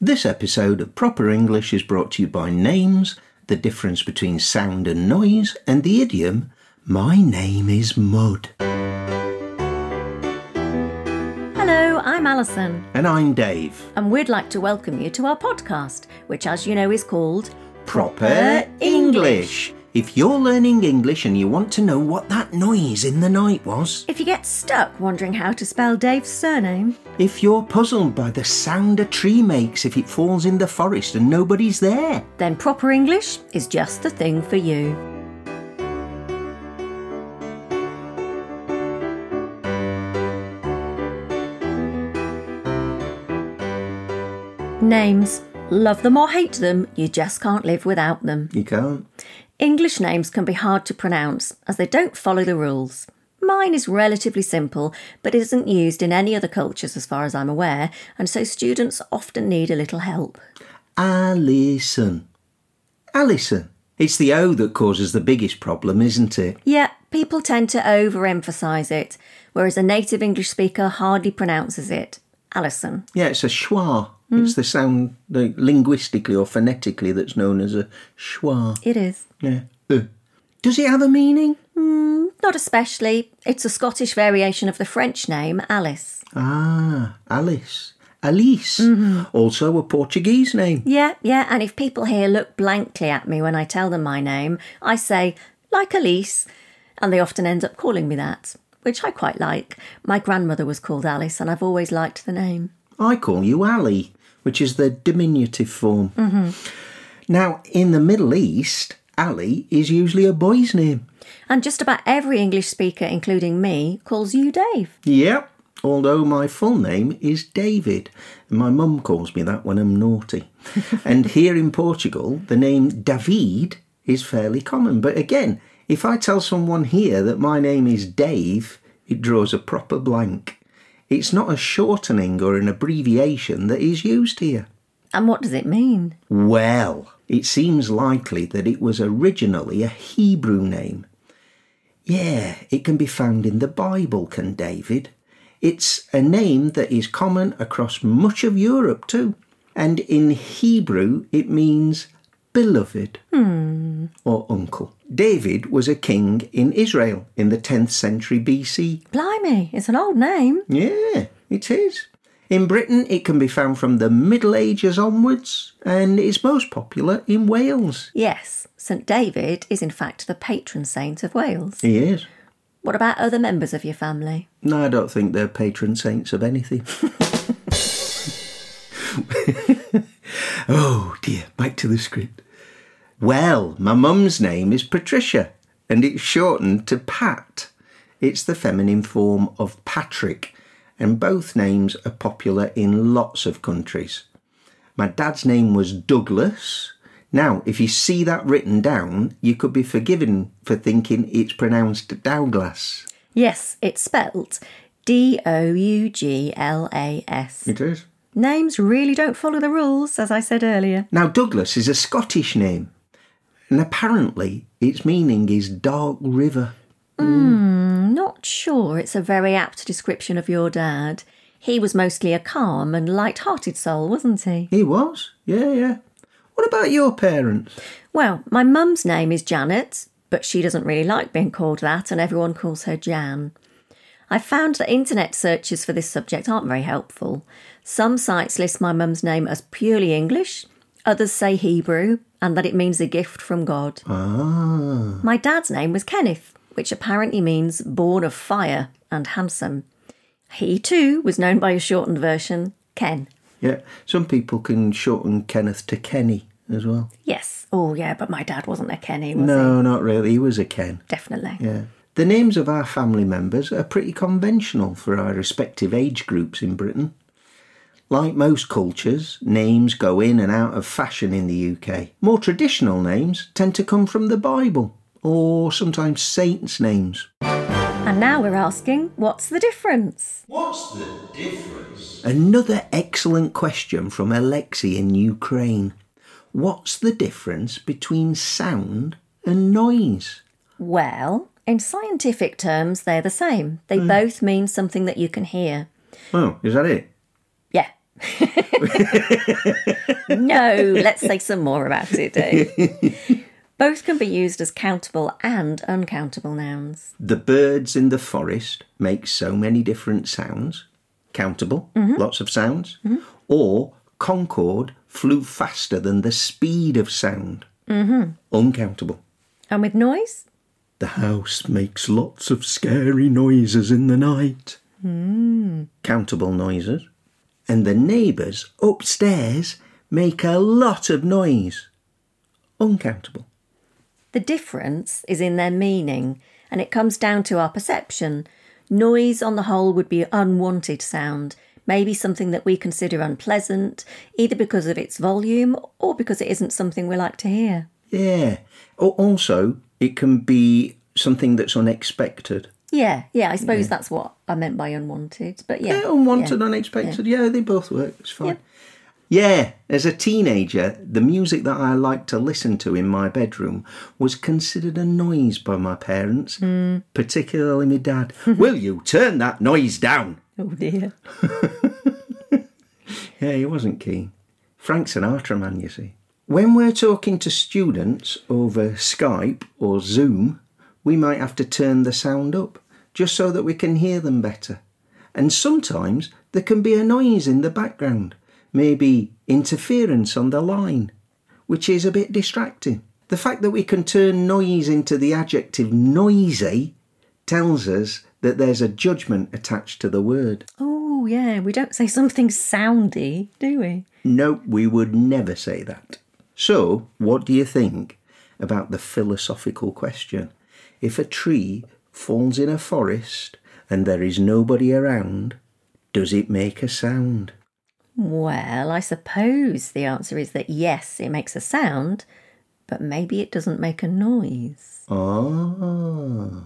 This episode of Proper English is brought to you by names, the difference between sound and noise, and the idiom, My name is Mud. Hello, I'm Alison, And I'm Dave. and we'd like to welcome you to our podcast, which, as you know, is called Proper English. If you're learning English and you want to know what that noise in the night was, If you get stuck wondering how to spell Dave's surname, if you're puzzled by the sound a tree makes if it falls in the forest and nobody's there, then Proper English is just the thing for you. Names. Love them or hate them, you just can't live without them. you can't. English names can be hard to pronounce as they don't follow the rules. Mine is relatively simple, but isn't used in any other cultures as far as I'm aware, and so students often need a little help. Alison. Alison. It's the O that causes the biggest problem, isn't it? Yeah, people tend to overemphasise it, whereas a native English speaker hardly pronounces it. Alison. Yeah, it's a schwa. It's the sound the, linguistically or phonetically that's known as a schwa. It is. Yeah. Uh. Does it have a meaning? Not especially. It's a Scottish variation of the French name Alice. Ah, Alice. Alice. Also a Portuguese name. Yeah, yeah, and if people here look blankly at me when I tell them my name, I say, like Alice. and they often end up calling me that, which I quite like. My grandmother was called Alice, and I've always liked the name. I call you Ali, which is the diminutive form. Mm-hmm. Now, in the Middle East, Ali is usually a boy's name. And just about every English speaker, including me, calls you Dave. Yep. Although my full name is David. My mum calls me that when I'm naughty. and here in Portugal, the name David is fairly common. But again, if I tell someone here that my name is Dave, it draws a proper blank. It's not a shortening or an abbreviation that is used here. And what does it mean? Well, it seems likely that it was originally a Hebrew name. Yeah, it can be found in the Bible, can David? It's a name that is common across much of Europe too. And in Hebrew, it means beloved hmm. or uncle. David was a king in Israel in the 10th century BC. Blimey, it's an old name. Yeah, it is. In Britain, it can be found from the Middle Ages onwards, and is most popular in Wales. Yes, St David is in fact the patron saint of Wales. He is. What about other members of your family? No, I don't think they're patron saints of anything. oh dear, back to the script. Well, my mum's name is Patricia, and it's shortened to Pat. It's the feminine form of Patrick, and both names are popular in lots of countries. My dad's name was Douglas. Now, if you see that written down, you could be forgiven for thinking it's pronounced Douglas. Yes, it's spelt D O U G L A S. It is. Names really don't follow the rules, as I said earlier. Now, Douglas is a Scottish name, and apparently its meaning is dark river. I'm not sure it's a very apt description of your dad. He was mostly a calm and light hearted soul, wasn't he? He was, yeah, yeah. What about your parents? Well, my mum's name is Janet, but she doesn't really like being called that, and everyone calls her Jan. I found that internet searches for this subject aren't very helpful. Some sites list my mum's name as purely English, others say Hebrew, and that it means a gift from God. Ah, My dad's name was Kenneth, which apparently means born of fire and handsome. He too was known by a shortened version, Ken. yeah. Some people can shorten Kenneth to Kenny as well. Yes. Oh, yeah, but my dad wasn't a Kenny, was he? No, not really. He was a Ken. Definitely. Yeah. The names of our family members are pretty conventional for our respective age groups in Britain. Like most cultures, names go in and out of fashion in the UK. More traditional names tend to come from the Bible, or sometimes saints' names. And now we're asking, what's the difference? What's the difference? Another excellent question from Alexei in Ukraine. What's the difference between sound and noise? Well, in scientific terms, they're the same. They hmm. both mean something that you can hear. Oh, is that it? Yeah, no, let's say some more about it, Dave. Both can be used as countable and uncountable nouns. The birds in the forest make so many different sounds. Countable, mm-hmm. lots of sounds. Mm-hmm. Or Concorde flew faster than the speed of sound. Mm-hmm. Uncountable. And with noise? The house makes lots of scary noises in the night. Hmm. Countable noises. And the neighbours upstairs make a lot of noise. Uncountable. The difference is in their meaning, and it comes down to our perception. Noise, on the whole, would be unwanted sound, maybe something that we consider unpleasant, either because of its volume or because it isn't something we like to hear. Yeah. Al- Also, it can be something that's unexpected. Yeah, yeah, I suppose that's what I meant by unwanted. But yeah. Yeah, unwanted, yeah. unexpected. Yeah. they both work. It's fine. Yeah, as a teenager, the music that I liked to listen to in my bedroom was considered a noise by my parents, Hmm. particularly my dad. Will you turn that noise down? Oh dear. Yeah, he wasn't keen. Frank Sinatra man, you see. When we're talking to students over Skype or Zoom, we might have to turn the sound up just so that we can hear them better. And sometimes there can be a noise in the background, maybe interference on the line, which is a bit distracting. The fact that we can turn noise into the adjective noisy tells us that there's a judgment attached to the word. Oh yeah, we don't say something soundy, do we? No, we would never say that. So, what do you think about the philosophical question? If a tree falls in a forest and there is nobody around, does it make a sound? Well, I suppose the answer is that yes, it makes a sound, but maybe it doesn't make a noise. Ah.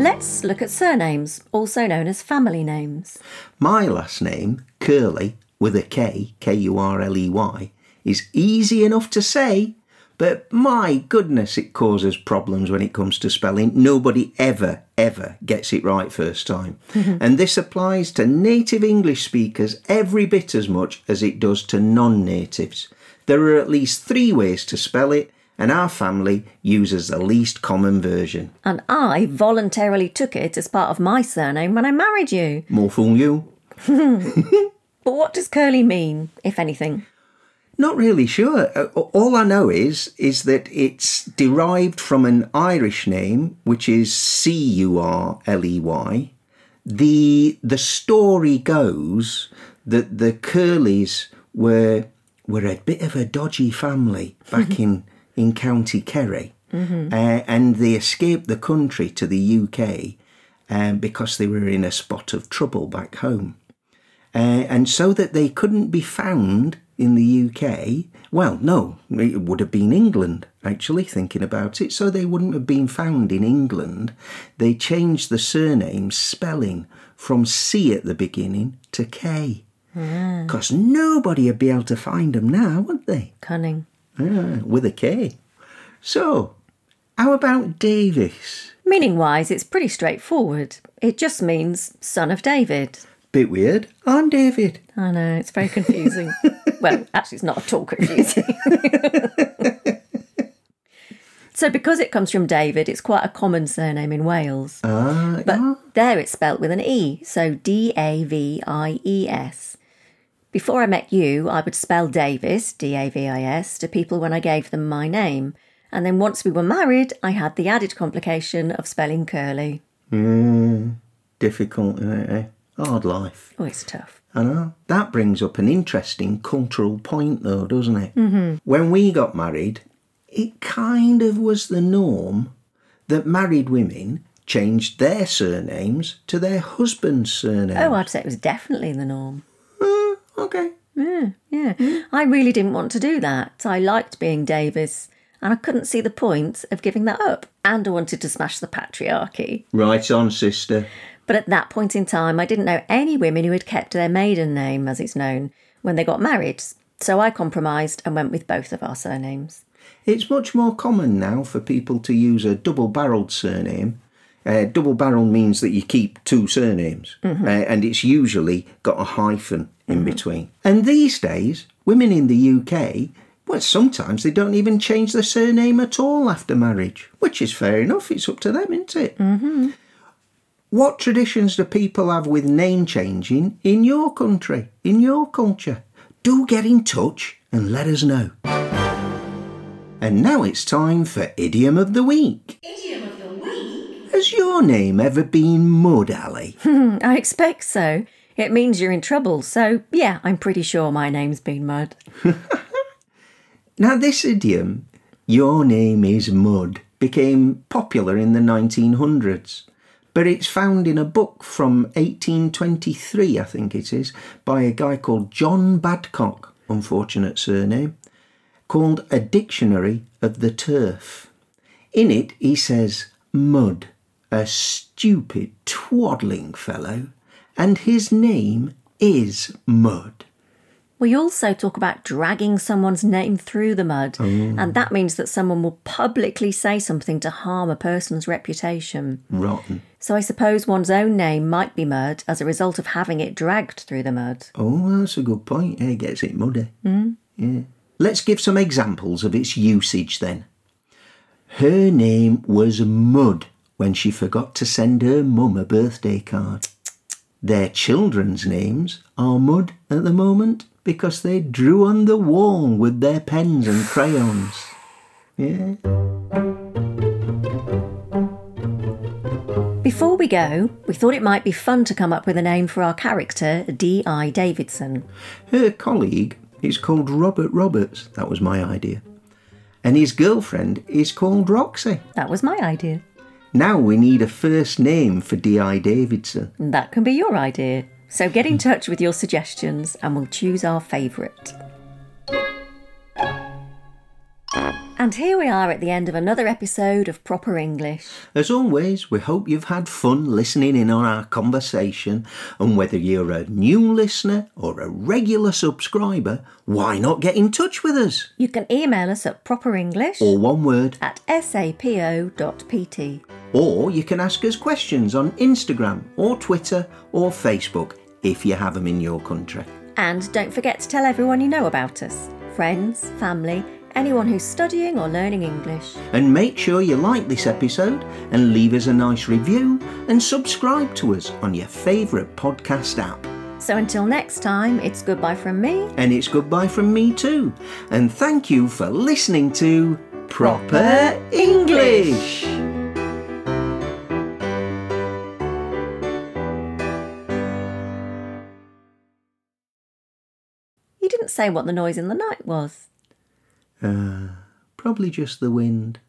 Let's look at surnames, also known as family names. My last name, Kurley, with a K, K U R L E Y, is easy enough to say, but my goodness, it causes problems when it comes to spelling. Nobody ever, ever gets it right first time. and this applies to native English speakers every bit as much as it does to non natives. There are at least three ways to spell it, and our family uses the least common version. And I voluntarily took it as part of my surname when I married you. More fool you. But what does Kurley mean, if anything? Not really sure. Uh, All I know is is that it's derived from an Irish name, which is C U R L E Y. The the story goes that the Curleys were were a bit of a dodgy family back in in County Kerry, uh, and they escaped the country to the UK um, because they were in a spot of trouble back home. Uh, and so that they couldn't be found in the UK. Well, no, it would have been England, actually, thinking about it. So they wouldn't have been found in England. They changed the surname spelling from C at the beginning to K. Because nobody would be able to find them now, would they? Cunning. Ah, with a K. So, how about Davis? Meaning wise, it's pretty straightforward. It just means son of David. Bit weird. I'm David. I know, it's very confusing. well, actually, it's not at all confusing. so, because it comes from David, it's quite a common surname in Wales. Ah, But there it's spelt with an E, so D A V I E S. Before I met you, I would spell Davis, D A V I S, to people when I gave them my name. And then once we were married, I had the added complication of spelling Kurley. difficult, eh? Hard life. Oh, it's tough. I know. That brings up an interesting cultural point, though, doesn't it? Mm-hmm. When we got married, it kind of was the norm that married women changed their surnames to their husband's surname. Oh, I'd say it was definitely the norm. okay. Yeah, I really didn't want to do that. I liked being Davis, and I couldn't see the point of giving that up. And I wanted to smash the patriarchy. Right on, sister. But at that point in time, I didn't know any women who had kept their maiden name, as it's known, when they got married. So I compromised and went with both of our surnames. It's much more common now for people to use a double barrelled surname. Uh, double barrel means that you keep two surnames, uh, and it's usually got a hyphen in between. And these days, women in the UK, well, sometimes they don't even change their surname at all after marriage, which is fair enough. It's up to them, isn't it? Mm-hmm. What traditions do people have with name changing in your country, in your culture? Do get in touch and let us know. And now it's time for Idiom of the Week. Idiom of the week. Has your name ever been Mud Ali? Hmm, I expect so. It means you're in trouble, so yeah, I'm pretty sure my name's been Mud. Now, this idiom, your name is Mud, became popular in the 1900s, but it's found in a book from 1823, I think it is, by a guy called John Badcock, unfortunate surname, called A Dictionary of the Turf. In it, he says, Mud, a stupid, twaddling fellow, and his name is Mud. We also talk about dragging someone's name through the mud, and that means that someone will publicly say something to harm a person's reputation. Rotten. So I suppose one's own name might be mud as a result of having it dragged through the mud. Oh, that's a good point. It gets it muddy. Mm. Yeah. Let's give some examples of its usage then. Her name was Mud when she forgot to send her mum a birthday card. Their children's names are Mud at the moment because they drew on the wall with their pens and crayons. Yeah. Before we go, we thought it might be fun to come up with a name for our character, D.I. Davidson. Her colleague is called Robert Roberts. That was my idea. And his girlfriend is called Roxy. That was my idea. Now we need a first name for D.I. Davidson. That can be your idea. So get in touch with your suggestions and we'll choose our favourite. And here we are at the end of another episode of Proper English. As always, we hope you've had fun listening in on our conversation. And whether you're a new listener or a regular subscriber, why not get in touch with us? You can email us at properenglish Or one word. at sapo.pt. Or you can ask us questions on Instagram or Twitter or Facebook if you have them in your country. And don't forget to tell everyone you know about us friends, family, anyone who's studying or learning English. And make sure you like this episode and leave us a nice review and subscribe to us on your favourite podcast app. So until next time, it's goodbye from me. And it's goodbye from me too. And thank you for listening to Proper English. You say what the noise in the night was. Uh, probably just the wind.